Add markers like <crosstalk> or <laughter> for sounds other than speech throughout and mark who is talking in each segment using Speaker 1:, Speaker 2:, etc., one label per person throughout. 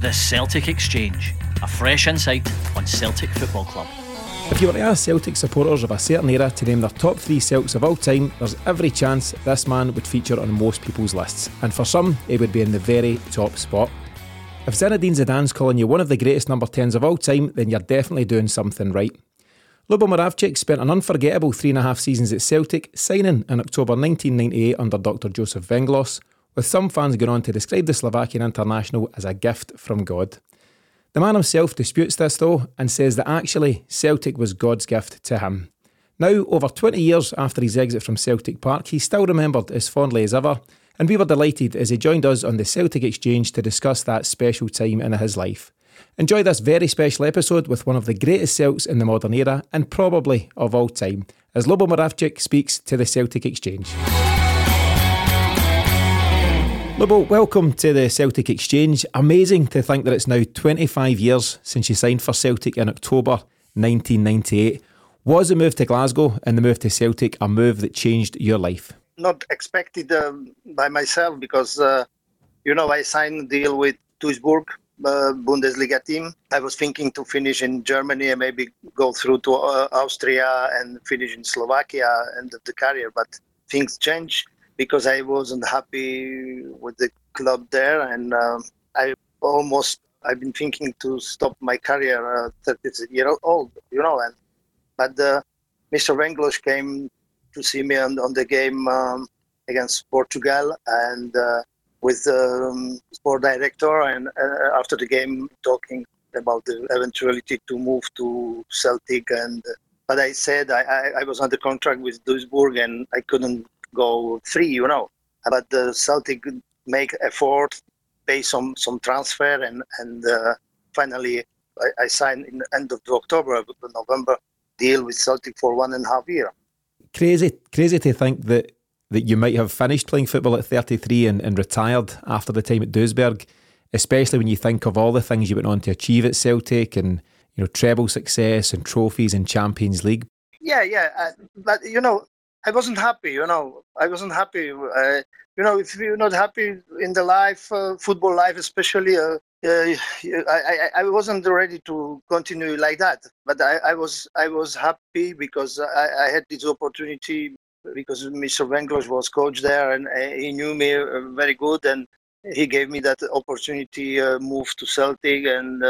Speaker 1: The Celtic Exchange, a fresh insight on Celtic Football Club.
Speaker 2: If you were to ask Celtic supporters of a certain era to name their top three Celtics of all time, there's every chance this man would feature on most people's lists, and for some, it would be in the very top spot. If Zinedine Zidane's calling you one of the greatest number 10s of all time, then you're definitely doing something right. Lubo Moravcik spent an unforgettable three and a half seasons at Celtic, signing in October 1998 under Dr. Joseph Venglos, with some fans going on to describe the Slovakian international as a gift from God. The man himself disputes this though and says that actually Celtic was God's gift to him. Now, over 20 years after his exit from Celtic Park, he's still remembered as fondly as ever, and we were delighted as he joined us on the Celtic Exchange to discuss that special time in his life. Enjoy this very special episode with one of the greatest Celts in the modern era and probably of all time, as Lubo Moravcik speaks to the Celtic Exchange. Lubo, welcome to the Celtic Exchange. Amazing to think that it's now 25 years since you signed for Celtic in October 1998. Was the move to Glasgow and the move to Celtic a move that changed your life?
Speaker 3: Not expected um, by myself because, uh, you know, I signed a deal with Duisburg, uh, Bundesliga team. I was thinking to finish in Germany and maybe go through to uh, Austria and finish in Slovakia end of the career, but things changed because I wasn't happy with the club there, and um, I almost I've been thinking to stop my career at 30 year old, you know. And but uh, Mr. Venglos came to see me on, on the game um, against Portugal, and uh, with the um, sport director, and uh, after the game talking about the eventuality to move to Celtic and. but I said I, I, I was under contract with Duisburg and I couldn't go three, you know. But the Celtic make effort, pay some some transfer, and and uh, finally I, I signed in the end of October, November deal with Celtic for one and a half year.
Speaker 2: Crazy, crazy to think that that you might have finished playing football at 33 and, and retired after the time at Duisburg, especially when you think of all the things you went on to achieve at Celtic and you know treble success and trophies and Champions League.
Speaker 3: Yeah, yeah, uh, but you know I wasn't happy, you know. I wasn't happy. Uh, you know, if you're not happy in the life, uh, football life especially, uh, uh I, I, I wasn't ready to continue like that. But I, I was I was happy because I, I had this opportunity because Mr. Venglos was coach there and uh, he knew me uh, very good and he gave me that opportunity move to Celtic and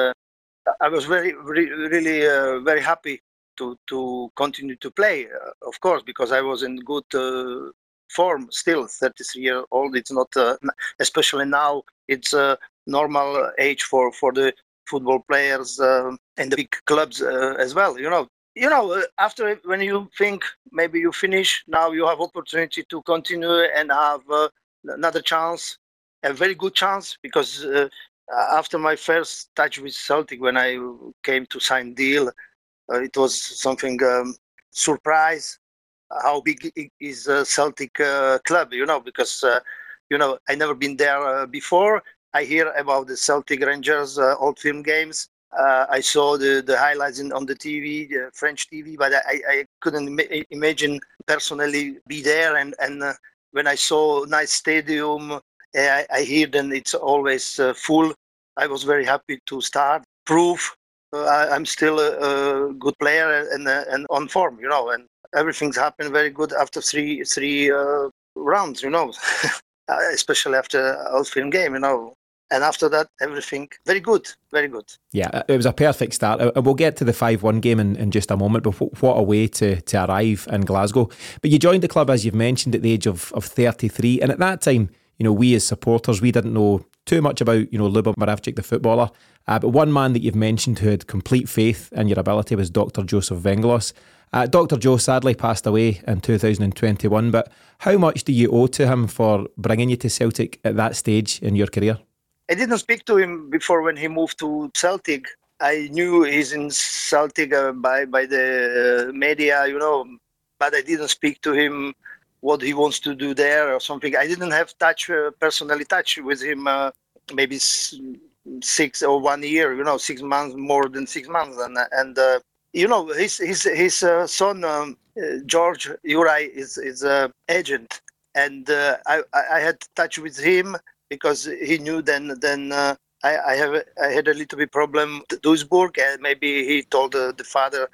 Speaker 3: I was very really, really very happy to to continue to play, uh, of course, because I was in good uh, form still. 33 year old. It's not, uh, especially now. It's a normal age for for the football players and the big clubs as well. You know, you know after when you think maybe you finish now you have opportunity to continue and have uh, another chance a very good chance because uh, after my first touch with celtic when i came to sign deal uh, it was something um, surprise how big is a Celtic uh, club, you know, because uh, you know I never been there before. I hear about the Celtic Rangers Old Firm games. Uh, I saw the, the highlights in, on the TV, the French TV, but I, I couldn't Im- imagine personally be there. And, and uh, when I saw nice stadium, I, I hear then it's always uh, full. I was very happy to start, prove I, am still a, a, good player and and on form, you know, and everything's happened very good after three three uh, rounds, you know, <laughs> uh, especially after Old Firm game, you know. and after that, everything very good, very good.
Speaker 2: Yeah, it was a perfect start. And uh, we'll get to the 5 1 game in, in just a moment, but what a way to, to arrive in Glasgow. But you joined the club, as you've mentioned, at the age of, of 33. And at that time, you know, we as supporters, we didn't know too much about, you know, Lubo Moravcik, the footballer. Uh, but one man that you've mentioned who had complete faith in your ability was Dr. Joseph Venglos. Uh, Dr. Joe sadly passed away in 2021, but how much do you owe to him for bringing you to Celtic at that stage in your career?
Speaker 3: I didn't speak to him before when he moved to Celtic. I knew he's in Celtic uh, by by the uh, media, you know, but I didn't speak to him what he wants to do there or something. I didn't have touch uh, personally touch with him. Uh, maybe six or one year, you know, six months more than six months, and and uh, you know his his his uh, son um, George Uri is is a agent, and I I had touch with him because he knew then then uh, I, I have I had a little bit problem with Duisburg and maybe he told uh, the father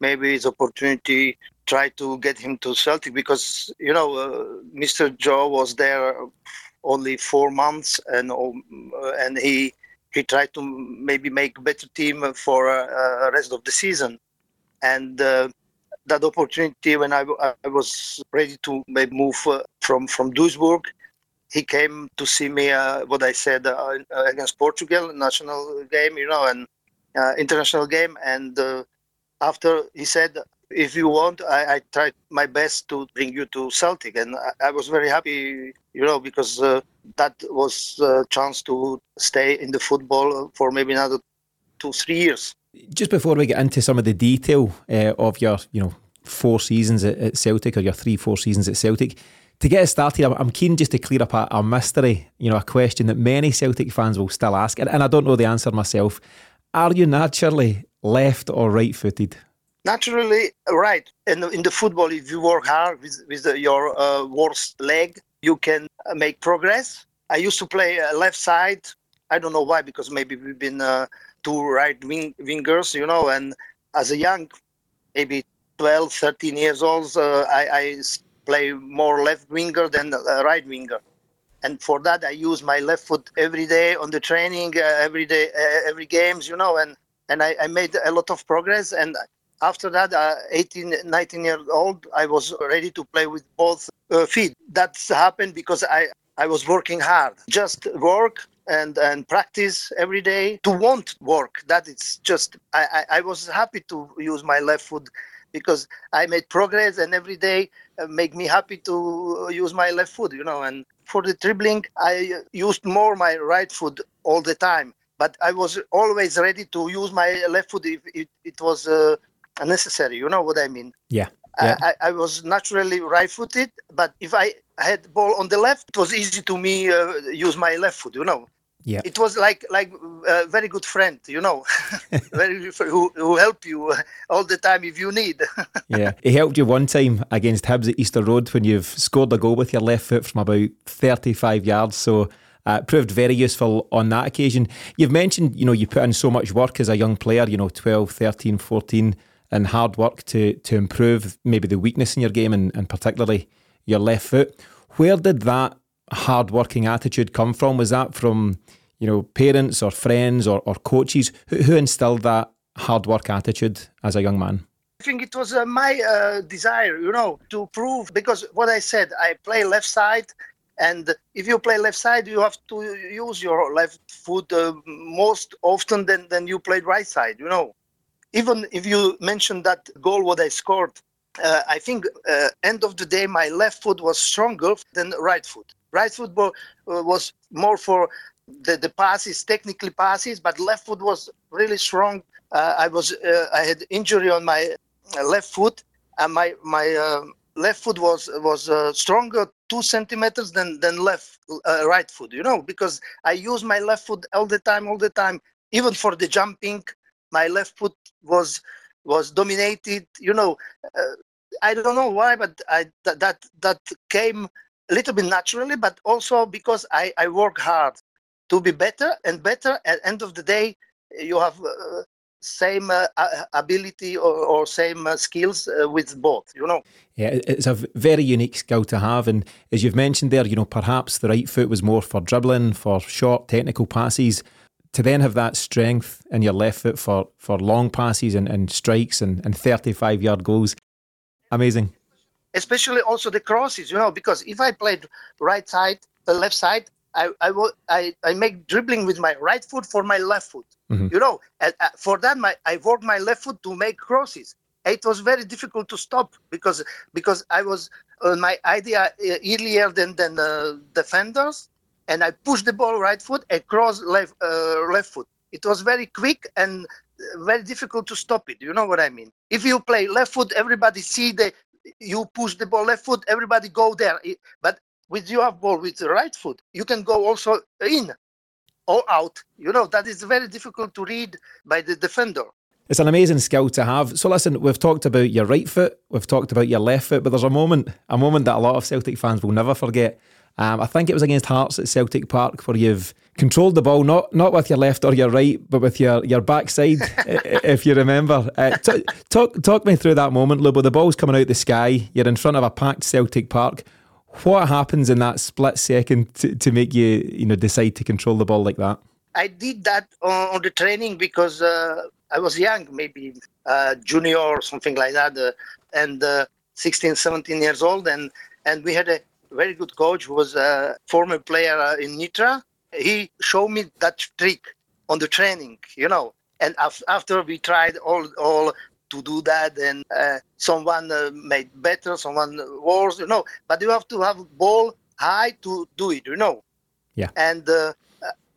Speaker 3: maybe his opportunity try to get him to Celtic because you know uh, Mr. Joe was there only four months and um, and he he tried to maybe make better team for uh, rest of the season and uh, that opportunity when I, I was ready to move uh, from from Duisburg he came to see me uh, what I said uh, against Portugal national game, you know, and uh, international game. And uh, after he said, "If you want, I, I, tried my best to bring you to Celtic," and I, I was very happy, you know, because uh, that was a chance to stay in the football for maybe another two, three years.
Speaker 2: Just before we get into some of the detail uh, of your, you know, four seasons at, at Celtic or your three, four seasons at Celtic to get us started, I'm keen just to clear up a, a, mystery, you know, a question that many Celtic fans will still ask, and, and I don't know the answer myself. Are you naturally left or right footed?
Speaker 3: Naturally, right. and in the football, if you work hard with, with your uh, worst leg, you can uh, make progress. I used to play uh, left side. I don't know why, because maybe we've been uh, two right wing, wingers, you know, and as a young, maybe 12, 13 years old, uh, I, I play more left winger than right winger. And for that, I use my left foot every day on the training, uh, every day, uh, every games, you know, and, and I, I, made a lot of progress. And after that, uh, 18, 19 years old, I was ready to play with both uh, feet. That's happened because I, I was working hard, just work and, and practice every day to want work. That it's just, I, I, I was happy to use my left foot because I made progress and every day uh, make me happy to use my left foot, you know. And for the dribbling, I used more my right foot all the time. But I was always ready to use my left foot if it, it was uh, necessary. You know what I mean?
Speaker 2: Yeah. yeah.
Speaker 3: I, I was naturally right-footed, but if I had ball on the left, it was easy to me uh, use my left foot. You know.
Speaker 2: Yeah.
Speaker 3: It was like like a very good friend, you know, <laughs> <laughs> very who who help you <laughs> all the time if you need.
Speaker 2: yeah, he helped you one time against Hibs at Easter Road when you've scored a goal with your left foot from about 35 yards. So uh, proved very useful on that occasion. You've mentioned, you know, you put in so much work as a young player, you know, 12, 13, 14, and hard work to to improve maybe the weakness in your game and, and particularly your left foot. Where did that hard working attitude come from? Was that from you know, parents or friends or, or coaches? Who, who instilled that hard work attitude as a young man?
Speaker 3: I think it was uh, my uh, desire, you know, to prove because what I said, I play left side, and if you play left side, you have to use your left foot uh, most often than, than you played right side, you know. Even if you mentioned that goal, what I scored, uh, I think uh, end of the day, my left foot was stronger than right foot. Right foot uh, was more for the, the passes, technically passes, but left foot was really strong. Uh, I was uh, I had injury on my left foot, and my my uh, left foot was was uh, stronger two centimeters than than left right foot. You know, because I use my left foot all the time, all the time. Even for the jumping, my left foot was was dominated. You know, I don't know why, but I that that, that came a little bit naturally, but also because I, I work hard to be better and better. At end of the day, you have uh, same uh, ability or, or same uh, skills uh, with both. You know.
Speaker 2: Yeah, it's a very unique skill to have, and as you've mentioned there, you know, perhaps the right foot was more for dribbling, for short technical passes. To then have that strength in your left foot for, for long passes and, and strikes and, and 35 yard goals, amazing.
Speaker 3: Especially also the crosses, you know, because if I played right side, the left side, I, I, I, I make dribbling with my right foot for my left foot. Mm-hmm. You know, uh, for that, my, I work my left foot to make crosses. It was very difficult to stop because because I was uh, my idea uh, earlier than than uh, defenders, and I push the ball right foot and cross left uh, left foot. It was very quick and very difficult to stop it. You know what I mean? If you play left foot, everybody see the you push the ball left foot, everybody go there. But with your ball with the right foot, you can go also in or out. You know, that is very difficult to read by the defender.
Speaker 2: It's an amazing skill to have. So listen, we've talked about your right foot, we've talked about your left foot, but there's a moment, a moment that a lot of Celtic fans will never forget. Um, I think it was against Hearts at Celtic Park where you've controlled the ball not not with your left or your right, but with your your backside, <laughs> if you remember. Uh, t- talk talk me through that moment, Lubo. The ball's coming out the sky. You're in front of a packed Celtic Park what happens in that split second to, to make you you know decide to control the ball like that?
Speaker 3: I did that on, on the training because uh, I was young, maybe uh, junior or something like that, uh, and uh, 16, 17 years old, and and we had a very good coach who was a former player uh, in Nitra. He showed me that trick on the training, you know. And after we tried all all to do that and uh, someone uh, made better someone worse you know but you have to have ball high to do it you know
Speaker 2: yeah
Speaker 3: and uh,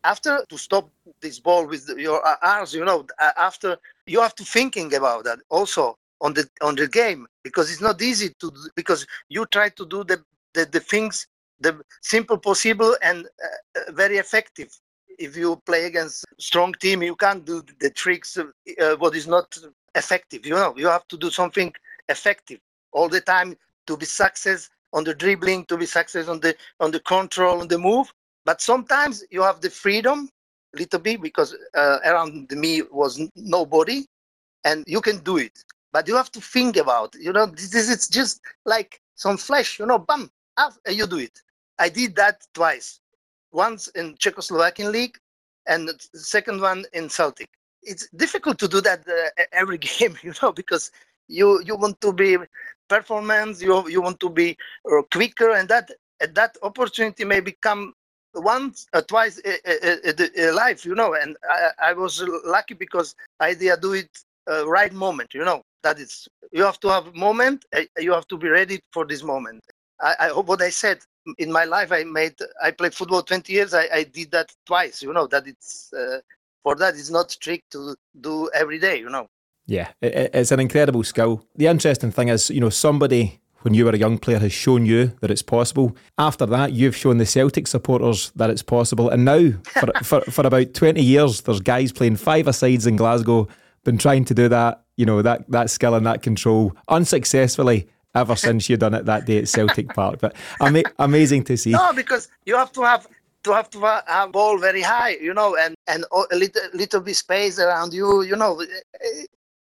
Speaker 3: after to stop this ball with your arms you know after you have to thinking about that also on the on the game because it's not easy to because you try to do the the, the things the simple possible and uh, very effective if you play against strong team you can't do the tricks uh, what is not effective. You know, you have to do something effective all the time to be success on the dribbling, to be success on the on the control, on the move. But sometimes you have the freedom, little bit, because uh, around me was nobody, and you can do it. But you have to think about, you know, this is just like some flesh, you know, bam, you do it. I did that twice, once in Czechoslovakian league, and the second one in Celtic it's difficult to do that uh, every <laughs> game, you know, because you you want to be performance, you you want to be uh, quicker, and that that opportunity may become once or twice a, life, you know. And I, I was lucky because I did do it uh, right moment, you know. That is, you have to have moment. Uh, you have to be ready for this moment. I, I hope what I said in my life. I made. I played football 20 years. I, I did that twice. You know that it's uh, for that it's not trick to do every day you know
Speaker 2: yeah it's an incredible skill the interesting thing is you know somebody when you were a young player has shown you that it's possible after that you've shown the celtic supporters that it's possible and now for, <laughs> for, for about 20 years there's guys playing five asides in glasgow been trying to do that you know that that skill and that control unsuccessfully ever since you done it that day at Celtic Park. But ama- amazing to see.
Speaker 3: No, because you have to have to have to have ball very high, you know, and and a little little bit space around you, you know.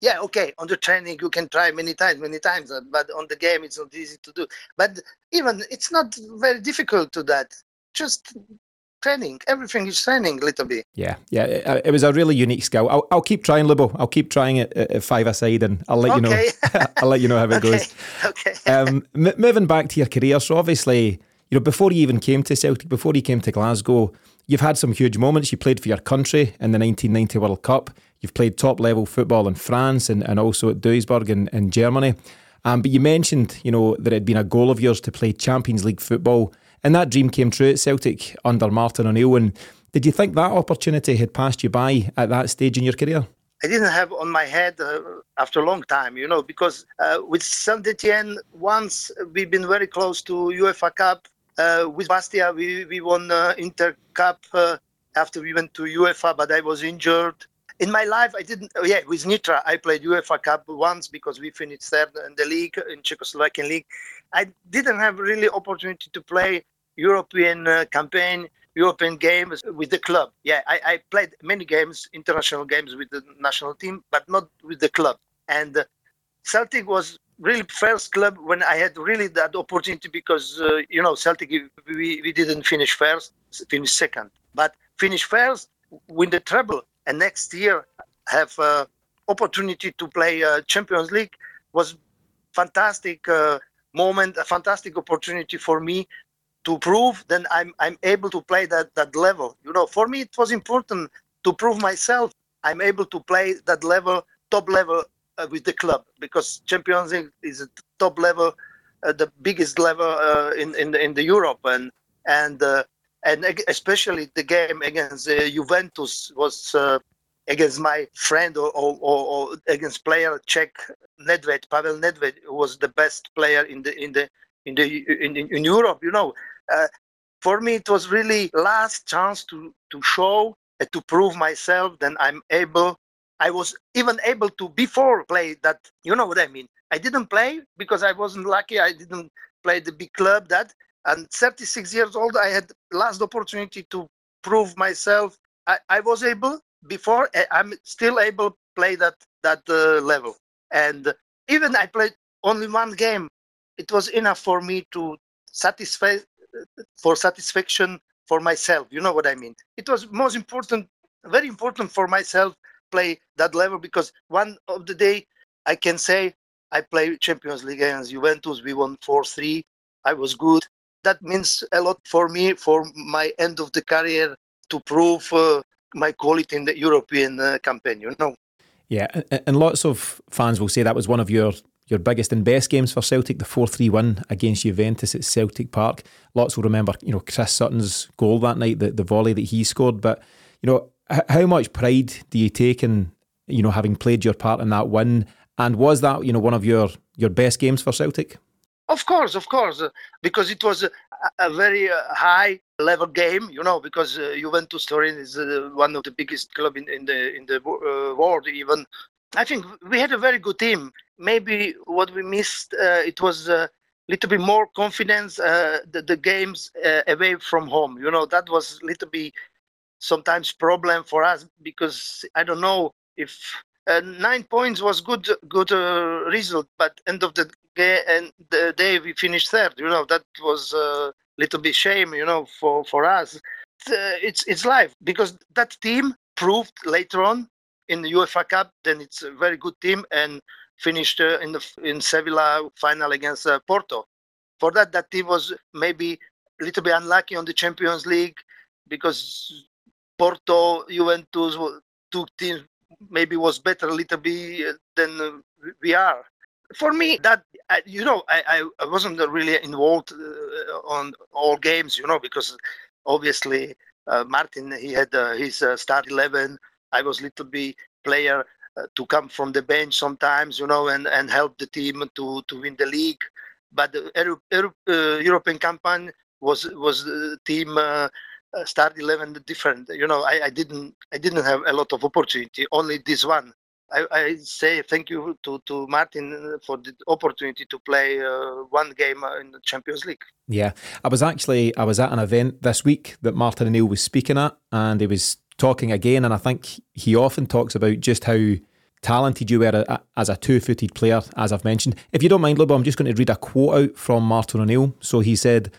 Speaker 3: Yeah, okay. On the training, you can try many times, many times, uh, but on the game, it's not easy to do. But even it's not very difficult to that. Just training. Everything is training a little bit.
Speaker 2: Yeah, yeah. It, it was a really unique skill. I'll, I'll keep trying, Lubo. I'll keep trying it at, five aside, and I'll let okay. you know. <laughs> I'll let you know how it <laughs>
Speaker 3: okay.
Speaker 2: goes.
Speaker 3: Okay.
Speaker 2: Um, m- moving back to your career, so obviously you know, before you even came to Celtic, before you came to Glasgow, you've had some huge moments. You played for your country in the 1990 World Cup. You've played top level football in France and, and also at Duisburg in, in Germany. Um, but you mentioned, you know, that it had been a goal of yours to play Champions League football. And that dream came true at Celtic under Martin O'Neill. And did you think that opportunity had passed you by at that stage in your career?
Speaker 3: I didn't have on my head uh, after a long time, you know, because uh, with Saint Etienne, once we've been very close to UEFA Cup, uh, with Bastia, we, we won uh, Inter Cup uh, after we went to UEFA, but I was injured. In my life, I didn't. Oh yeah, with Nitra, I played UEFA Cup once because we finished third in the league in Czechoslovakian league. I didn't have really opportunity to play European uh, campaign European games with the club. Yeah, I, I, played many games, international games with the national team, but not with the club. And uh, Celtic was really first club when I had really that opportunity because uh, you know Celtic we, we didn't finish first, finish second, but finish first, win the treble, and next year have uh, opportunity to play uh, Champions League was fantastic uh, moment, a fantastic opportunity for me to prove then I'm I'm able to play that that level. You know, for me it was important to prove myself. I'm able to play that level, top level uh, with the club because Champions League is a top level, uh, the biggest level uh, in in in the Europe and and uh, and especially the game against uh, Juventus was uh, against my friend or, or, or, against player Czech Nedved Pavel Nedved was the best player in the in the in the in, in Europe. You know, Uh, for me it was really last chance to to show and to prove myself. Then I'm able I was even able to before play that. You know what I mean? I didn't play because I wasn't lucky. I didn't play the big club that. And 36 years old, I had last opportunity to prove myself. I, I was able before. Uh, I'm still able to play that that uh, level. And even I played only one game. It was enough for me to satisfy for satisfaction for myself. You know what I mean? It was most important, very important for myself play that level because one of the day I can say I play Champions League against Juventus. We won 4 3. I was good. That means a lot for me for my end of the career to prove uh, my quality in the European uh, campaign, you know.
Speaker 2: Yeah, and lots of fans will say that was one of your your biggest and best games for Celtic, the 4 3 1 against Juventus at Celtic Park. Lots will remember, you know, Chris Sutton's goal that night, the, the volley that he scored. But, you know, how much pride do you take in you know having played your part in that win? And was that you know one of your your best games for Celtic?
Speaker 3: Of course, of course, uh, because it was a, a very uh, high level game, you know, because uh, Juventus Turin is uh, one of the biggest club in, in the in the uh, world. Even I think we had a very good team. Maybe what we missed uh, it was a little bit more confidence. the, the games away from home, you know, that was a little bit sometimes problem for us because I don't know if uh, nine points was good good uh, result, but end of the day and the day we finished third. You know that was a little bit shame. You know for for us, uh, it's it's life because that team proved later on in the UEFA Cup. Then it's a very good team and finished uh, in the in Sevilla final against uh, Porto. For that, that team was maybe a little bit unlucky on the Champions League because Porto, Juventus, two teams maybe was better a little bit uh, than we are. For me, that you know, I, I wasn't really involved uh, on all games, you know, because obviously uh, Martin he had uh, his uh, start eleven. I was little bit player uh, to come from the bench sometimes, you know, and, and help the team to to win the league. But the European campaign was was the team uh, start 11 different you know I, I didn't i didn't have a lot of opportunity only this one I, I say thank you to, to Martin for the opportunity to play uh, one game uh, in the Champions League.
Speaker 2: Yeah, I was actually I was at an event this week that Martin O'Neill was speaking at, and he was talking again, and I think he often talks about just how talented you were as a two-footed player, as I've mentioned. If you don't mind, Lubo, I'm just going to read a quote out from Martin O'Neill. So he said.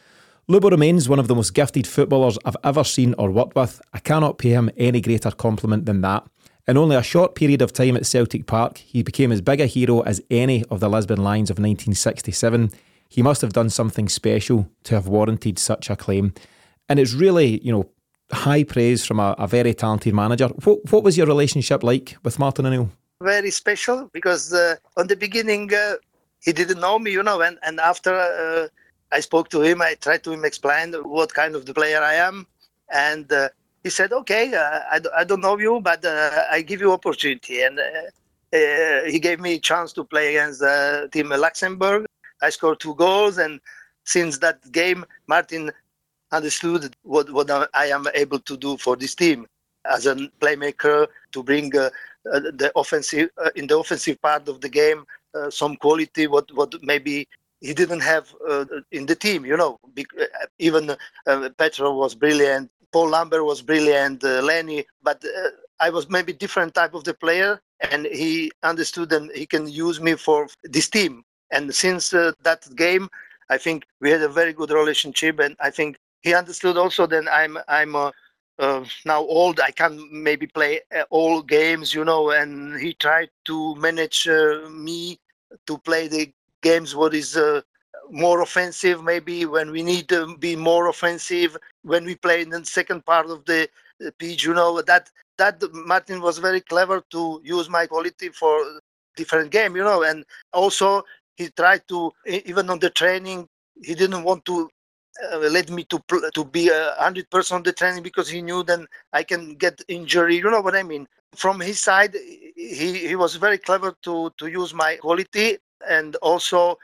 Speaker 2: Lubo remains one of the most gifted footballers I've ever seen or worked with. I cannot pay him any greater compliment than that. In only a short period of time at Celtic Park, he became as big a hero as any of the Lisbon Lions of 1967. He must have done something special to have warranted such a claim. And it's really, you know, high praise from a, a very talented manager. What, what was your relationship like with Martin O'Neill?
Speaker 3: Very special because uh, on the beginning, uh, he didn't know me, you know, and, and after. Uh, I spoke to him. I tried to him explain what kind of the player I am, and uh, he said, "Okay, uh, I, I don't know you, but uh, I give you opportunity." And he gave me a chance to play against team Luxembourg. I scored two goals, and since that game, Martin understood what what I am able to do for this team as a playmaker to bring uh, the offensive in the offensive part of the game some quality what what maybe he didn't have uh, in the team. You know, uh, even uh, Petro was brilliant. Paul Lambert was brilliant, uh, Lenny, but uh, I was maybe different type of the player, and he understood and he can use me for this team. And since uh, that game, I think we had a very good relationship, and I think he understood also that I'm I'm uh, uh, now old. I can maybe play uh, all games, you know, and he tried to manage uh, me to play the games what is uh, more offensive maybe when we need to be more offensive when we play in the second part of the pitch you know that that martin was very clever to use my quality for different game you know and also he tried to even on the training he didn't want to uh, let me to to be a hundred percent on the training because he knew then I can get injury. You know what I mean? From his side, he he was very clever to to use my quality and also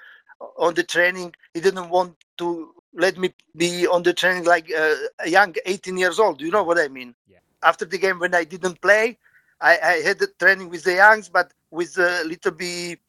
Speaker 3: on the training he didn't want to let me be on the training like uh, a young 18 years old. You know what I mean? Yeah. After the game when I didn't play, I, I had the training with the youngs, but with a little bit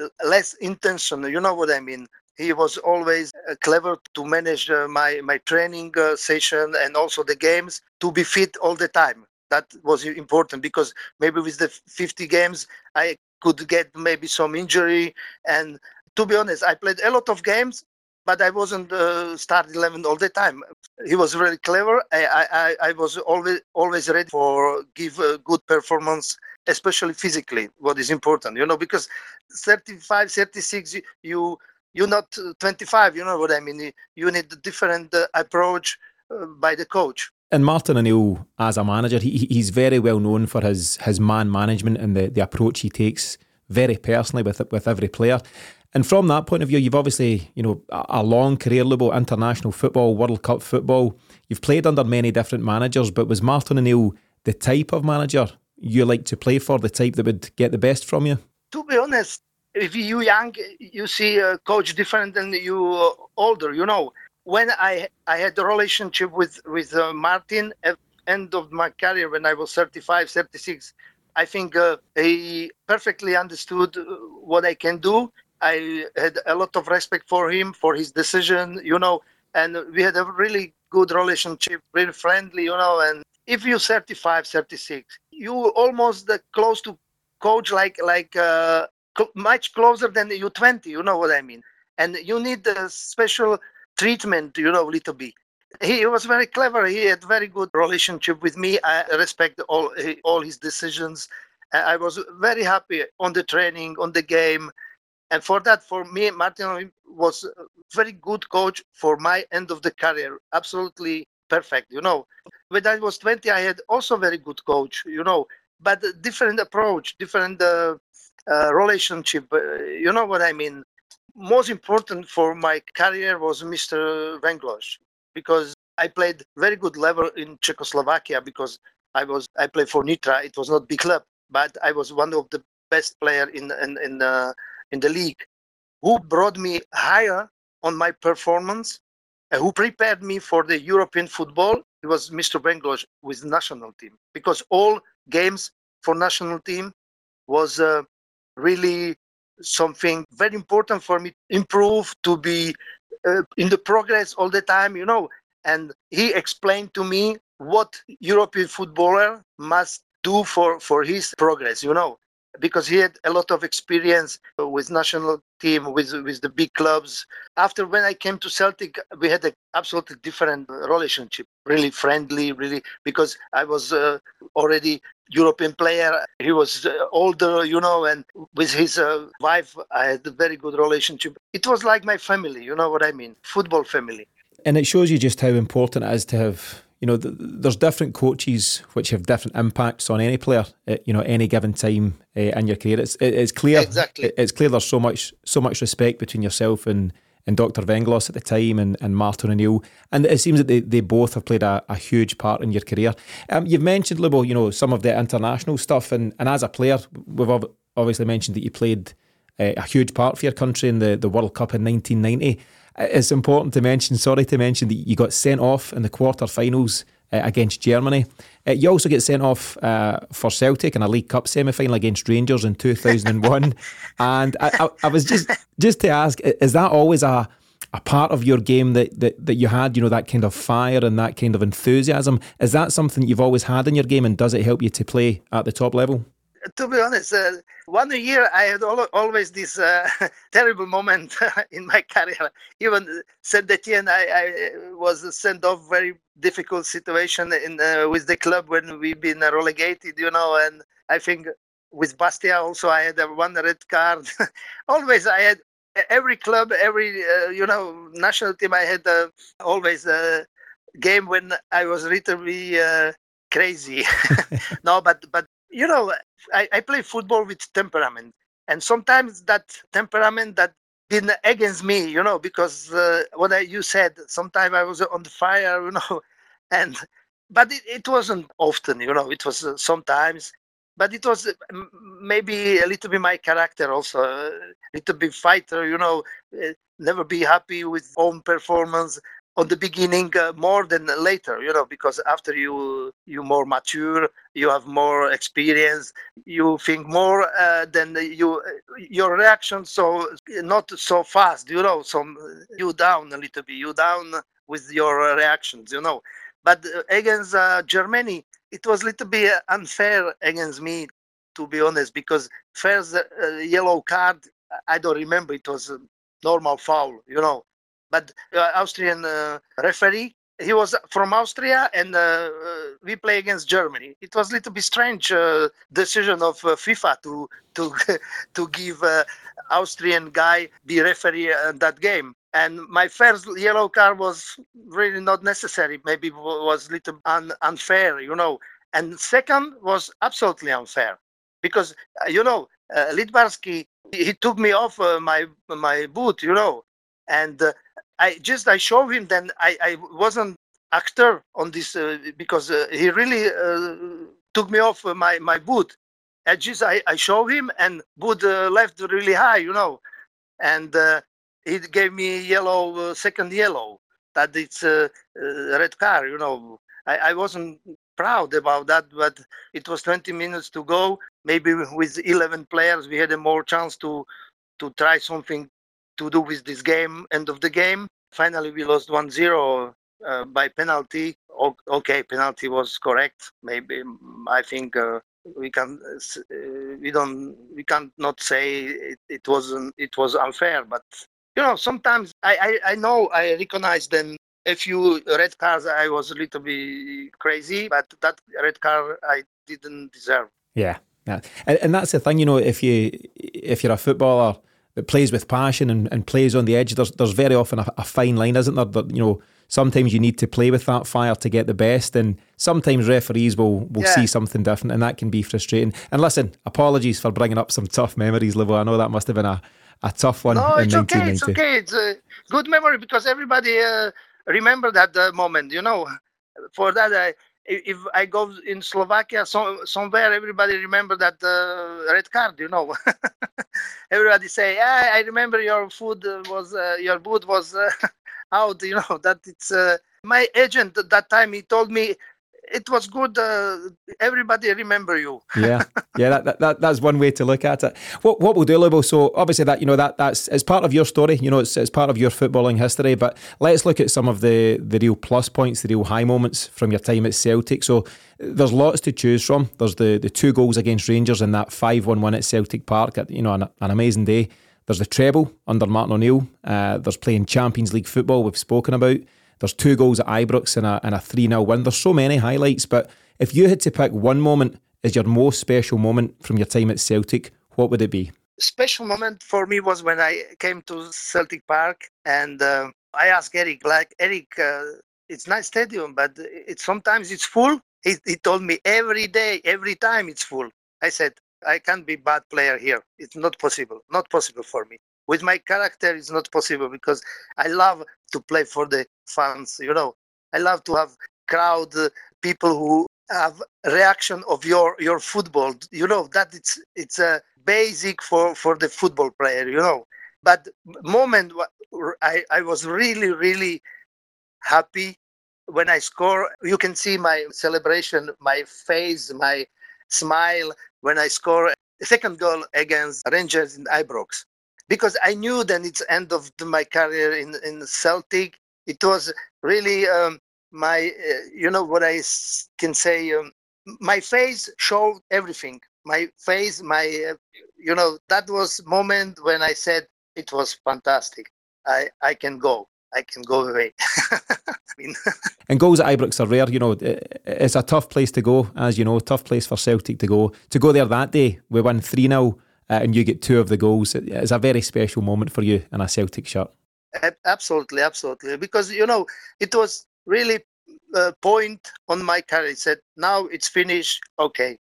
Speaker 3: uh, less intention. You know what I mean? he was always clever to manage uh, my my training uh, session and also the games to be fit all the time. That was important because maybe with the 50 games i could get maybe some injury. And to be honest i played a lot of games but i wasn't uh, start 11 all the time. He was very clever. I i, I was always always ready for give a good performance especially physically what is important you know because 35 36 you you're not uh, 25 you know what i mean you need a different uh, approach uh, by the coach
Speaker 2: and Martin O'Neill, as a manager, he, he's very well known for his his man management and the, the approach he takes very personally with with every player. And from that point of view, you've obviously, you know, a long career, Lubo, international football, World Cup football. You've played under many different managers, but was Martin O'Neill the type of manager you like to play for, the type that would get the best from you?
Speaker 3: To be honest, if you young, you see a coach different than you older. You know, when I I had a relationship with with uh, Martin at end of my career when I was 35, 36, I think uh, he perfectly understood uh, what I can do. I had a lot of respect for him for his decision. You know, and we had a really good relationship, really friendly. You know, and if you're 35, 36, you almost uh, close to coach like like uh, much closer than the U20. You know what I mean? And you need a special treatment, you know, little bit. He was very clever. He had very good relationship with me. I respect all all his decisions. I was very happy on the training, on the game, and for that, for me, Martin was very good coach for my end of the career. Absolutely perfect. You know, when I was 20, I had also very good coach. You know, but different approach, different uh, uh, relationship. Uh, you know what I mean? Most important for my career was Mr. Venglos because I played very good level in Czechoslovakia because I was I played for Nitra. It was not big club, but I was one of the best player in in in the in the league. Who brought me higher on my performance? Uh, who prepared me for the European football? It was Mr. Venglos with national team because all games for national team was uh, really something very important for me improve to be uh, in the progress all the time you know. And he explained to me what european footballer must do for for his progress you know because he had a lot of experience with national team with with the big clubs. After when i came to celtic we had an absolutely different relationship. Really friendly really because i was uh, already european player. He was uh, older you know and with his uh, wife i had a very good relationship. It was like my family you know what i mean? Football family.
Speaker 2: And it shows you just how important it is to have you know, th- there's different coaches which have different impacts on any player at you know any given time uh, in your career. It's it's clear
Speaker 3: exactly.
Speaker 2: it's clear there's so much so much respect between yourself and and Dr. Venglos at the time and, and Martin O'Neill. And it seems that they, they both have played a, a huge part in your career. Um, you've mentioned, Lubo, you know, some of the international stuff. And, and as a player, we've obviously mentioned that you played uh, a huge part for your country in the, the World Cup in 1990 it's important to mention, sorry to mention, that you got sent off in the quarter-finals uh, against Germany. Uh, you also get sent off uh, for Celtic in a League Cup semi-final against Rangers in 2001. <laughs> and I, I, I, was just just to ask, is that always a a part of your game that, that, that you had, you know, that kind of fire and that kind of enthusiasm. Is that something you've always had in your game and does it help you to play at the top level?
Speaker 3: To be honest, uh, one year I had always this uh, <laughs> terrible moment <laughs> in my career. Even Saint Etienne, I, I, was sent off very difficult situation in uh, with the club when we've been relegated, you know, and I think with Bastia also I had one red card. <laughs> always I had every club, every uh, you know national team. I had uh, always a game when I was literally uh, crazy. no, but but you know I, I play football with temperament, and sometimes that temperament that been against me, you know, because uh, what I, you said. Sometimes I was on the fire, <laughs> you know, and but it, it wasn't often, you know. It was uh, sometimes but it was uh, maybe a little bit my character also a little bit fighter you know uh, never be happy with own performance on the beginning uh, more than later you know because after you you more mature you have more experience you think more uh, than you your reaction so not so fast you know so you down a little bit you down with your reactions you know but against uh, germany it was a little bit unfair against me, to be honest, because first uh, yellow card, I don't remember. It was a normal foul, you know. But uh, Austrian uh, referee, he was from Austria, and uh, uh, we play against Germany. It was a little bit strange uh, decision of FIFA to to <laughs> to give Austrian guy the referee that game. And my first yellow card was really not necessary. Maybe was a little un- unfair you know. And second was absolutely unfair because uh, you know uh, Littbarski he took me off uh, my my boot you know. And uh, I just I showed him then I, I wasn't actor on this uh, because uh, he really took me off my my boot and just I, I showed him and boot left really high you know and he gave me yellow, uh, second yellow, that it's a red car, you know. I, I wasn't proud about that, but it was 20 minutes to go. Maybe with 11 players, we had a more chance to to try something to do with this game, end of the game. Finally, we lost 1-0 uh, by penalty. O- okay, penalty was correct. Maybe I think uh, we can uh, we don't we can't not say it, it wasn't it was unfair, but you know, sometimes I, I, I know I recognize them. A few red cards, I was a little bit crazy, but that red card I didn't deserve.
Speaker 2: Yeah, yeah, and, and that's the thing, you know, if you if you're a footballer that plays with passion and, and plays on the edge, there's there's very often a, a fine line, isn't there? That you know sometimes you need to play with that fire to get the best, and sometimes referees will will yeah. see something different, and that can be frustrating. And listen, apologies for bringing up some tough memories, Lubo. I know that must have been a a tough one.
Speaker 3: No, it's okay. It's okay. It's a good memory because everybody uh, remember that uh, moment. You know, for that, I, if I go in Slovakia so, somewhere, everybody remember that uh, red card. You know, <laughs> everybody say, "Yeah, I remember your food was uh, your boot was uh, <laughs> out." You know that it's. Uh, my agent at that time he told me it was good. Uh, everybody remember you.
Speaker 2: yeah, <laughs> yeah. That, that, that, that's one way to look at it. What what we'll do, Lubo. So obviously that you know that that's it's part of your story. You know, it's, it's part of your footballing history. But let's look at some of the the real plus points, the real high moments from your time at Celtic. So there's lots to choose from. There's the the two goals against Rangers in that five one one at Celtic Park. At, you know, an, an amazing day. There's the treble under Martin O'Neill. Uh, there's playing Champions League football. We've spoken about. There's two goals at Ibrox and a, and a 3 0 win. There's so many highlights, but if you had to pick one moment as your most special moment from your time at Celtic, what would it be?
Speaker 3: Special moment for me was when I came to Celtic Park and uh, I asked Eric, like, Eric, uh, it's nice stadium, but it sometimes it's full. He, he told me every day, every time it's full. I said, I can't be bad player here. It's not possible. Not possible for me with my character it's not possible because i love to play for the fans you know. I love to have crowd uh, people who have reaction of your your football you know that it's it's a basic for for the football player you know. But moment i i was really really happy when i score. You can see my celebration my face my smile when i score second goal against rangers in ibrox because I knew then it's end of the, my career in in Celtic. It was really um, my, uh, you know, what I can say. Um, my face showed everything. My face, my, uh, you know, that was moment when I said it was fantastic. I I can go. I can go away. <laughs> I
Speaker 2: mean, <laughs> and goals at Ibrox are rare. You know, it's a tough place to go, as you know, tough place for Celtic to go. To go there that day, we won 3 0 uh, and you get two of the goals. It's a very special moment for you in a Celtic shirt.
Speaker 3: Absolutely, absolutely. Because, you know, it was really a point on my career. I said, now it's finished. Okay,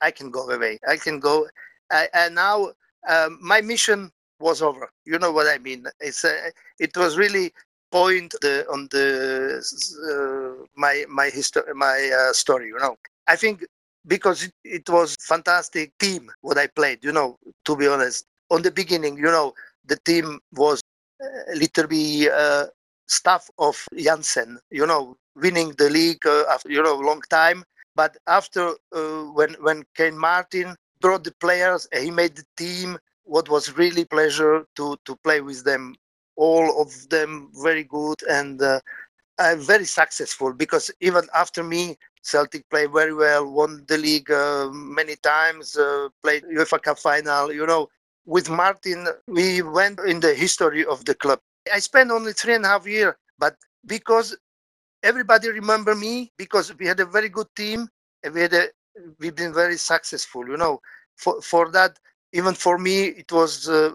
Speaker 3: I can go away. I can go. And now um, my mission was over. You know what I mean? It's uh, it was really point the, on the uh, my my history my uh, story. You know, I think because it, it was fantastic team what I played. You know, to be honest, on the beginning, you know, the team was a uh, little bit uh, stuff of Jansen. You know, winning the league uh, after you know a long time. But after uh, when when Kane Martin brought the players, he made the team. What was really pleasure to to play with them. All of them very good and uh, very successful because even after me, Celtic played very well, won the league uh, many times, uh, played UEFA Cup final. You know, with Martin, we went in the history of the club. I spent only three and a half years, but because everybody remember me, because we had a very good team, and we had a, we've been very successful. You know, for for that, even for me, it was uh,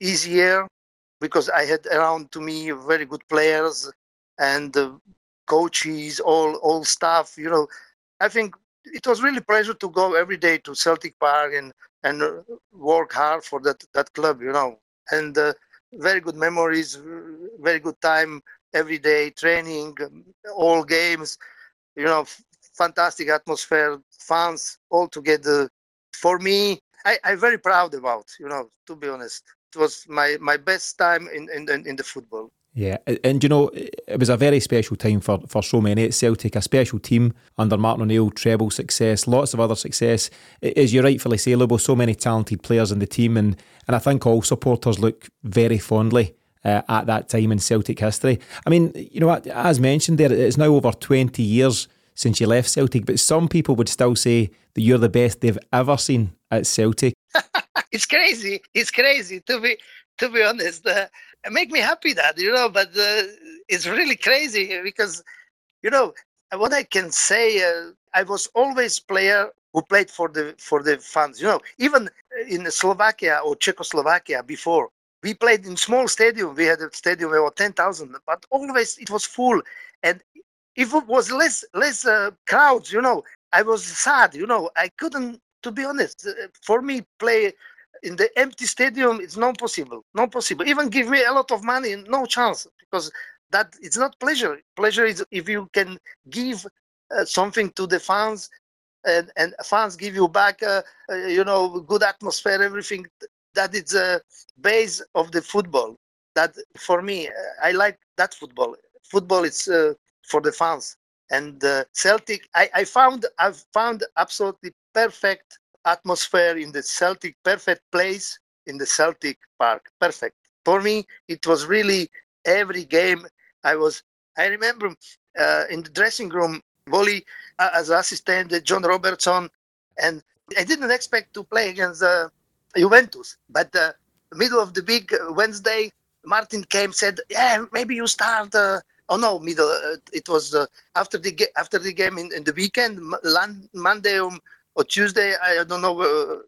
Speaker 3: easier because I had around to me very good players and uh, coaches, all all staff. You know, I think it was really pleasure to go every day to Celtic Park and and uh, work hard for that that club. You know, and uh, very good memories, very good time every day, training, all games. You know, fantastic atmosphere, fans all together. For me, I, I'm very proud about. You know, to be honest, it was my my best time in in in the football.
Speaker 2: Yeah, and you know, it was a very special time for, for so many at Celtic, a special team under Martin O'Neill, treble success, lots of other success. As you rightfully say, Lubo, so many talented players in the team, and, and I think all supporters look very fondly uh, at that time in Celtic history. I mean, you know, as mentioned there, it's now over 20 years since you left Celtic, but some people would still say that you're the best they've ever seen at Celtic. <laughs>
Speaker 3: it's crazy. It's crazy to be to be honest. Uh, make me happy that you know but uh, it's really crazy because you know what i can say uh, i was always player who played for the for the fans you know even in slovakia or czechoslovakia before we played in small stadium we had a stadium about 10000 but always it was full. And if it was less less uh, crowds you know i was sad you know i couldn't to be honest uh, for me play in the empty stadium it's not possible not possible. Even give me a lot of money no chance because that it's not pleasure. Pleasure is if you can give uh, something to the fans and and fans give you back uh, uh, you know good atmosphere everything that is the base of the football. That for me uh, i like that football. Football is uh, for the fans. And uh, celtic I, I found i've found absolutely perfect atmosphere in the Celtic, perfect place in the Celtic Park, perfect. For me, it was really every game. I was. I remember uh, in the dressing room, Wally uh, as assistant, uh, John Robertson, and I didn't expect to play against uh, Juventus. But the middle of the big uh, Wednesday, Martin came said, "Yeah, maybe you start." Uh, oh no, middle. Uh, it was uh, after the after the game in, in the weekend, Monday um, or Tuesday, I don't know, uh,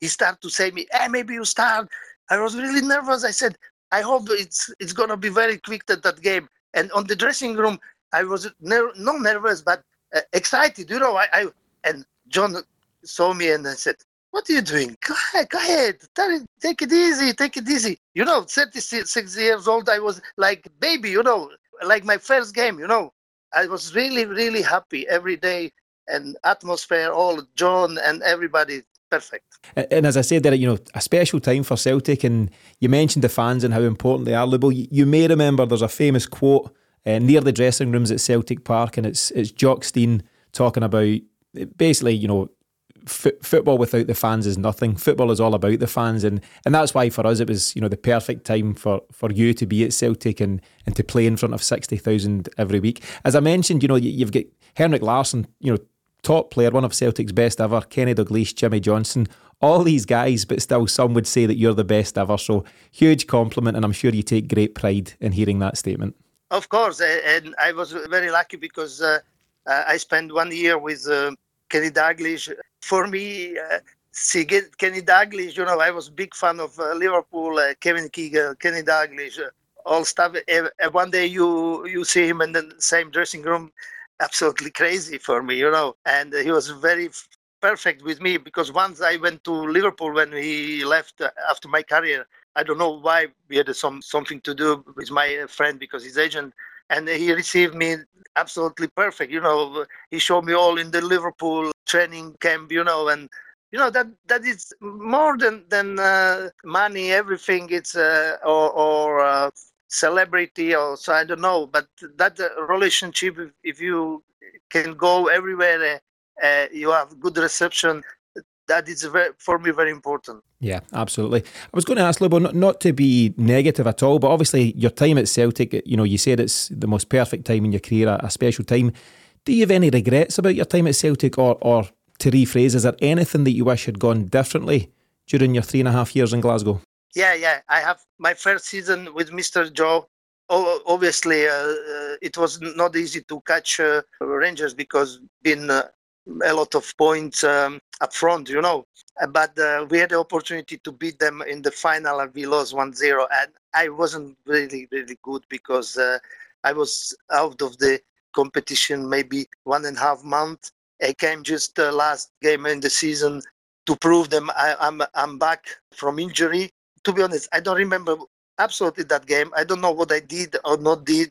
Speaker 3: he started to say me, hey, maybe you start. I was really nervous. I said, I hope it's it's going to be very quick that that game. And on the dressing room, I was ner- not nervous, but uh, excited. You know, I, I and John saw me and I said, what are you doing? Go ahead, go ahead. Take it easy, take it easy. You know, 36 years old, I was like baby, you know, like my first game, you know. I was really, really happy every day and atmosphere, all John and everybody perfect.
Speaker 2: And as I said there, you know, a special time for Celtic, and you mentioned the fans and how important they are. Lubo, you may remember there's a famous quote uh, near the dressing rooms at Celtic Park, and it's it's Jock Stein talking about basically, you know, f- football without the fans is nothing. Football is all about the fans, and and that's why for us it was you know the perfect time for for you to be at Celtic and and to play in front of sixty thousand every week. As I mentioned, you know you've got Henrik Larsson, you know top player, one of Celtic's best ever, Kenny Dalglish, Jimmy Johnstone, all these guys, but still some would say that you're the best ever. So huge compliment, and I'm sure you take great pride in hearing that statement.
Speaker 3: Of course, and I was very lucky because uh, uh, I spent one year with uh, Kenny Dalglish. For me, uh, Kenny Dalglish, you know, I was a big fan of uh, Liverpool, uh, Kevin Keegan, Kenny Dalglish, all stuff. one day you you see him in the same dressing room, absolutely crazy for me, you know. And he was very perfect with me because once I went to Liverpool when he left after my career. I don't know why we had some something to do with my friend because his agent and he received me absolutely perfect. You know, he showed me all in the Liverpool training camp. You know, and you know that that is more than than uh, money. Everything it's uh, or, or uh, celebrity or so I don't know. But that uh, relationship, if, if, you can go everywhere, uh, you have good reception that is very, for me very important.
Speaker 2: Yeah, absolutely. I was going to ask Lubo, not, not to be negative at all, but obviously your time at Celtic, you know, you said it's the most perfect time in your career, a, a special time. Do you have any regrets about your time at Celtic, or, or to rephrase, is there anything that you wish had gone differently during your three and a half years in Glasgow?
Speaker 3: Yeah, yeah. I have my first season with Mr. Joe. Obviously, uh, uh, it was not easy to catch uh, Rangers because being uh, a lot of points um, up front, you know. Uh, but uh, we had the opportunity to beat them in the final and we lost 1 0. And I wasn't really, really good because I was out of the competition maybe one and a half month. I came just last game in the season to prove them I, I'm, I'm back from injury. To be honest, I don't remember absolutely that game. I don't know what I did or not did.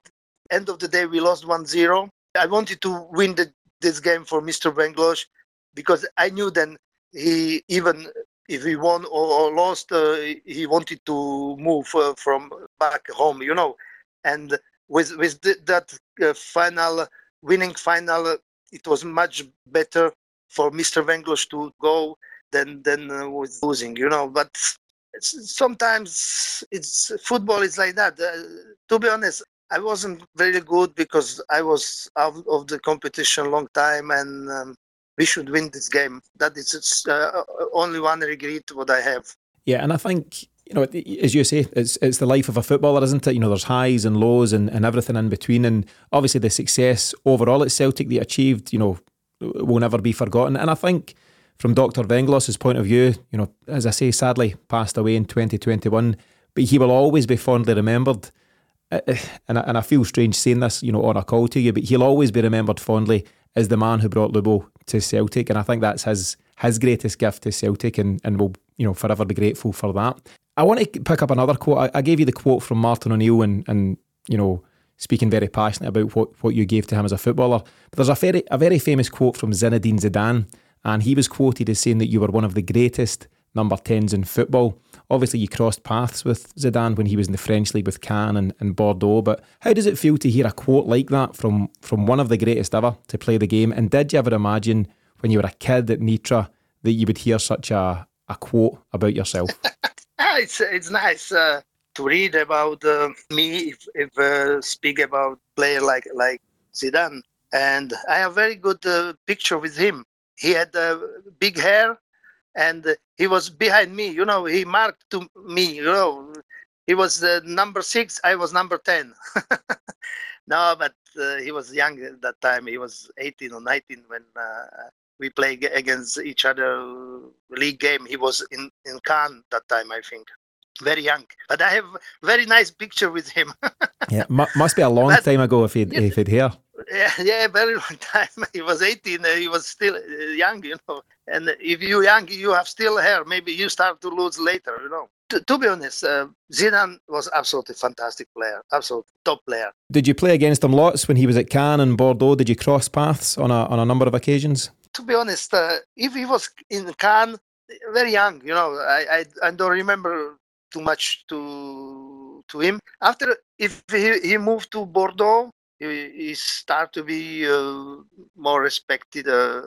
Speaker 3: End of the day, we lost 1 0. I wanted to win the this game for Mr. Venglos because I knew then he even if he won or, or lost, uh, he wanted to move uh, from back home, you know. And with with the, that uh, final winning final, it was much better for Mr. Venglos to go than than uh, with losing, you know. But it's, sometimes it's football is like that. Uh, to be honest, I wasn't very good because I was out of the competition a long time, and um, we should win this game. That is uh, only one regret what I have.
Speaker 2: Yeah, and I think you know, as you say, it's it's the life of a footballer, isn't it? You know, there's highs and lows and, and everything in between, and obviously the success overall at Celtic they achieved, you know, will never be forgotten. And I think from Dr. Venglos' point of view, you know, as I say, sadly passed away in 2021, but he will always be fondly remembered uh, uh, and I, and I feel strange saying this, you know, on a call to you, but he'll always be remembered fondly as the man who brought Lubo to Celtic, and I think that's his his greatest gift to Celtic, and and will you know forever be grateful for that. I want to pick up another quote. I, I gave you the quote from Martin O'Neill, and and you know speaking very passionate about what, what you gave to him as a footballer. But there's a very a very famous quote from Zinedine Zidane, and he was quoted as saying that you were one of the greatest number 10s in football. Obviously, you crossed paths with Zidane when he was in the French league with Cannes and, and Bordeaux. But how does it feel to hear a quote like that from, from one of the greatest ever to play the game? And did you ever imagine when you were a kid at Nitra that you would hear such a, a quote about yourself? <laughs>
Speaker 3: it's, it's nice uh, to read about uh, me if, if uh, speak about player like, like Zidane. And I have a very good uh, picture with him. He had uh, big hair and he was behind me. You know, he marked to me. You know, he was uh, number six. I was number ten. <laughs> no, but uh, he was young at that time. He was 18 or 19 when uh, we played against each other league game. He was in in cannes that time, I think. Very young, but I have very nice picture with him. <laughs>
Speaker 2: yeah, must be a long but, time ago if he'd, if he'd here.
Speaker 3: Yeah, yeah, very long <laughs> time. He was 18. Uh, he was still uh, young, you know. And if you young, you have still hair. Maybe you start to lose later, you know. To, to be honest, uh, Zidane was absolutely fantastic player, absolute top player.
Speaker 2: Did you play against him lots when he was at Cannes and Bordeaux? Did you cross paths on a on a number of occasions?
Speaker 3: To be honest, uh, if he was in Cannes, very young, you know, I, I I don't remember too much to to him. After if he, he moved to Bordeaux, he, start to be more respected. Uh,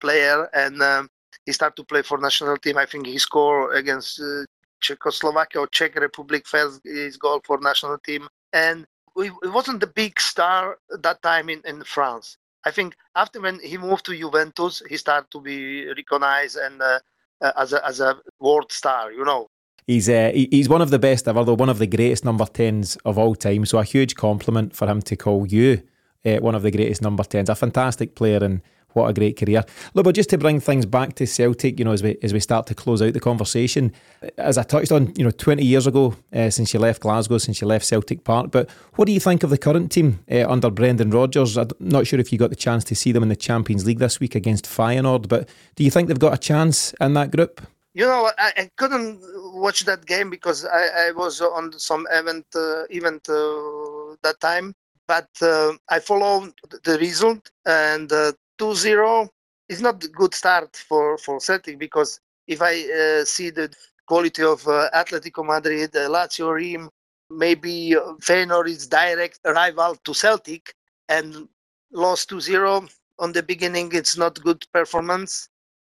Speaker 3: player, and um, he start to play for national team. I think he scored against uh, Czechoslovakia or Czech Republic first his goal for national team, and it wasn't the big star that time in, in France. I think after when he moved to Juventus, he started to be recognized and uh, uh, as a as a world star. You know,
Speaker 2: He's uh, he's one of the best ever, though one of the greatest number tens of all time. So a huge compliment for him to call you uh, one of the greatest number tens. A fantastic player and what a great career. Look, but just to bring things back to Celtic, you know, as we as we start to close out the conversation, as I touched on, you know, 20 years ago uh, since you left Glasgow, since you left Celtic Park. But what do you think of the current team uh, under Brendan Rodgers? I'm not sure if you got the chance to see them in the Champions League this week against Feyenoord, but do you think they've got a chance in that group?
Speaker 3: You know, I, I couldn't watch that game because I, I was on some event uh, event uh, that time. But uh, I followed the result, and uh, 2-0 is not a good start for, for Celtic because if I see the quality of Atletico Madrid, Lazio, Reims, maybe Feyenoord is direct rival to Celtic and lost 2-0 on the beginning. It's not good performance.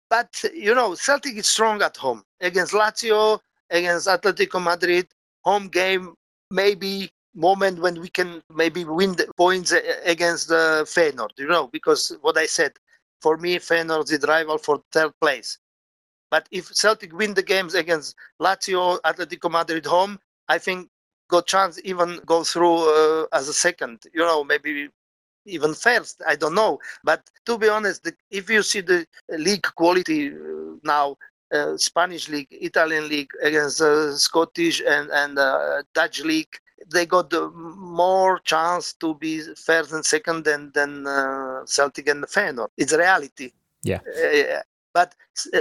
Speaker 3: But, you know, Celtic is strong at home. Against Lazio, against Atletico Madrid, home game, maybe moment when we can maybe win the points against the Feyenoord, you know, because what I said, for me, Feyenoord is the rival for third place. But if Celtic win the games against Lazio, Atletico Madrid home, I think got chance even go through uh, as a second, you know, maybe even first. I don't know. But to be honest, if you see the league quality uh, now, uh, Spanish league, Italian league against uh, Scottish and and uh, Dutch league, they got more chance to be first and second than than uh, Celtic and Feyenoord. It's reality.
Speaker 2: Yeah.
Speaker 3: Uh, but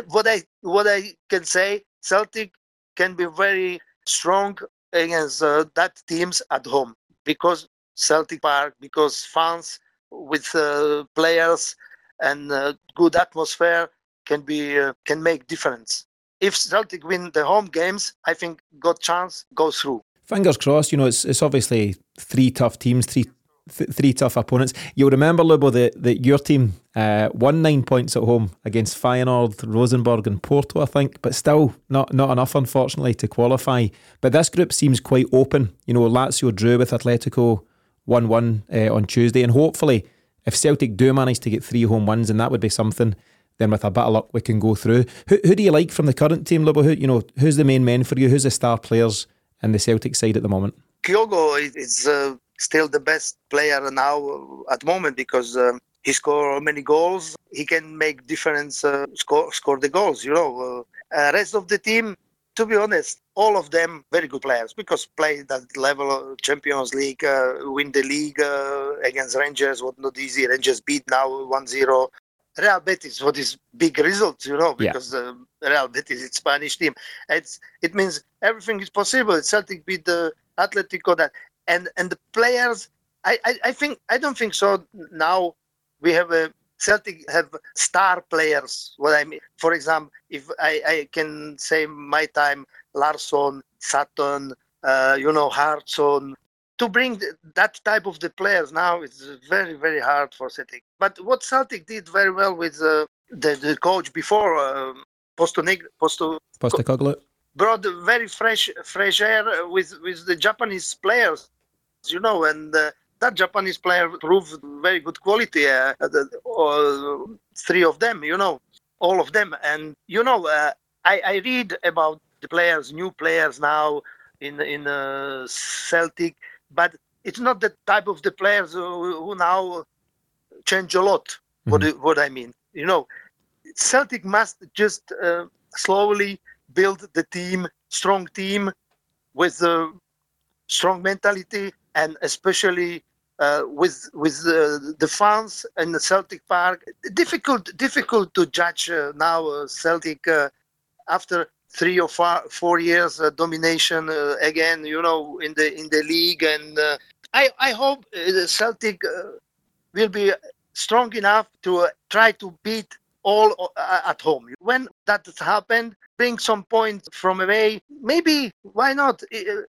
Speaker 3: what I what I can say, Celtic can be very strong against that teams at home because Celtic Park because fans with uh, players and uh, good atmosphere can be uh, can make difference. If Celtic win the home games, I think got chance go through.
Speaker 2: Fingers crossed. You know, it's it's obviously three tough teams, three th- three tough opponents. You'll remember, Lubo, that, that your team uh, won nine points at home against Feyenoord, Rosenborg, and Porto, I think, but still not not enough, unfortunately, to qualify. But this group seems quite open. You know, Lazio drew with Atletico 1 1 uh, on Tuesday. And hopefully, if Celtic do manage to get three home wins, and that would be something, then with a bit of luck, we can go through. Who, who do you like from the current team, Lubo? Who, you know, who's the main men for you? Who's the star players in the Celtic side at the moment?
Speaker 3: Kyogo is uh, still the best player now at the moment because um, he scored many goals. He can make difference, uh, score, score the goals, you know. Uh, rest of the team, to be honest, all of them very good players because play that level of Champions League, uh, win the league uh, against Rangers was not easy. Rangers beat now 1-0. Real Betis, what is big results, you know, because yeah. uh, Real Betis is Spanish team. It's it means everything is possible. It's Celtic beat the Atletico that and and the players. I, I, I think I don't think so. Now we have a Celtic have star players. What I mean, for example, if I, I can say my time, Larsson, Sutton, uh, you know, Hartson, to bring that type of the players now is very very hard for Celtic. But what Celtic did very well with uh, the the coach before uh, Postoneg- Posto
Speaker 2: Postecoglou
Speaker 3: brought very fresh fresh air with with the Japanese players, you know, and uh, that Japanese player proved very good quality. Uh, the, uh, three of them, you know, all of them, and you know, uh, I, I read about the players, new players now in in uh, Celtic, but it's not the type of the players who, who now change a lot. Mm-hmm. What what I mean, you know, Celtic must just uh, slowly build the team, strong team, with a strong mentality and especially uh, with with uh, the fans in the Celtic Park. Difficult difficult to judge uh, now uh, Celtic uh, after three or four, years uh, domination uh, again. You know in the in the league, and uh, I I hope uh, Celtic will be strong enough to try to beat all at home. When that has happened, bring some points from away. Maybe why not?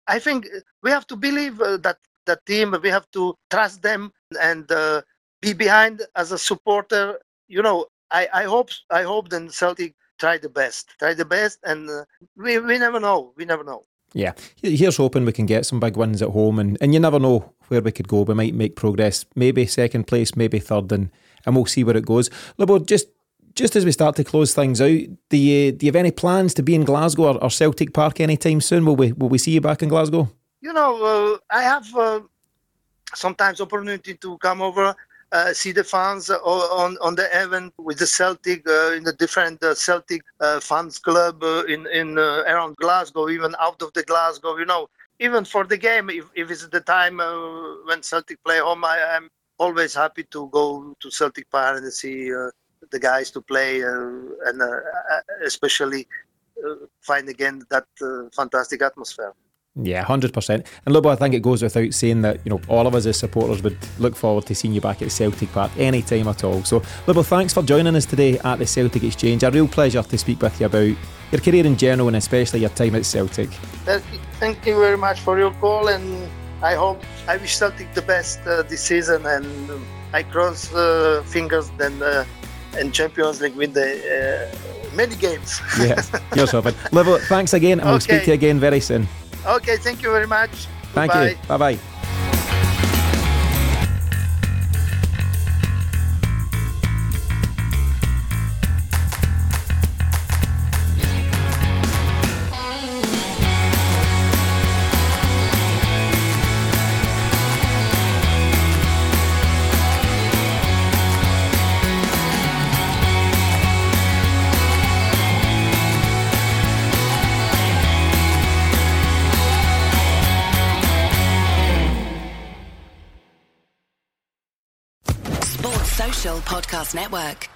Speaker 3: I think we have to believe that the team. We have to trust them and uh, be behind as a supporter. You know, I, I hope I hope then Celtic try the best, try the best, and uh, we we never know. We never know.
Speaker 2: Yeah, here's hoping we can get some big wins at home, and, and you never know where we could go. We might make progress, maybe second place, maybe third, and and we'll see where it goes. Lubo, just just as we start to close things out, do you, do you have any plans to be in Glasgow or, or Celtic Park anytime soon? Will we will we see you back in Glasgow?
Speaker 3: You know, uh, I have uh, sometimes opportunity to come over see the fans on on the event with the Celtic uh, in the different uh, Celtic uh, fans club uh, in in uh, around Glasgow, even out of the Glasgow. You know, even for the game, if, if it's the time when Celtic play home, I am always happy to go to Celtic Park and see the guys to play, and especially find again that fantastic atmosphere.
Speaker 2: Yeah, hundred percent. And Lubo, I think it goes without saying that you know all of us as supporters would look forward to seeing you back at Celtic Park any time at all. So, Lubo, thanks for joining us today at the Celtic Exchange. A real pleasure to speak with you about your career in general and especially your time at Celtic.
Speaker 3: Thank you very much for your call, and I hope I wish Celtic the best uh, this season, and I cross uh, fingers then. Uh, and Champions League win the uh, many games.
Speaker 2: yes, <laughs> you're so Lubo, thanks again, and okay. we'll speak to you again very soon.
Speaker 3: Okay, thank you very much.
Speaker 2: Thank Goodbye. you. Bye bye.
Speaker 4: Podcast Network.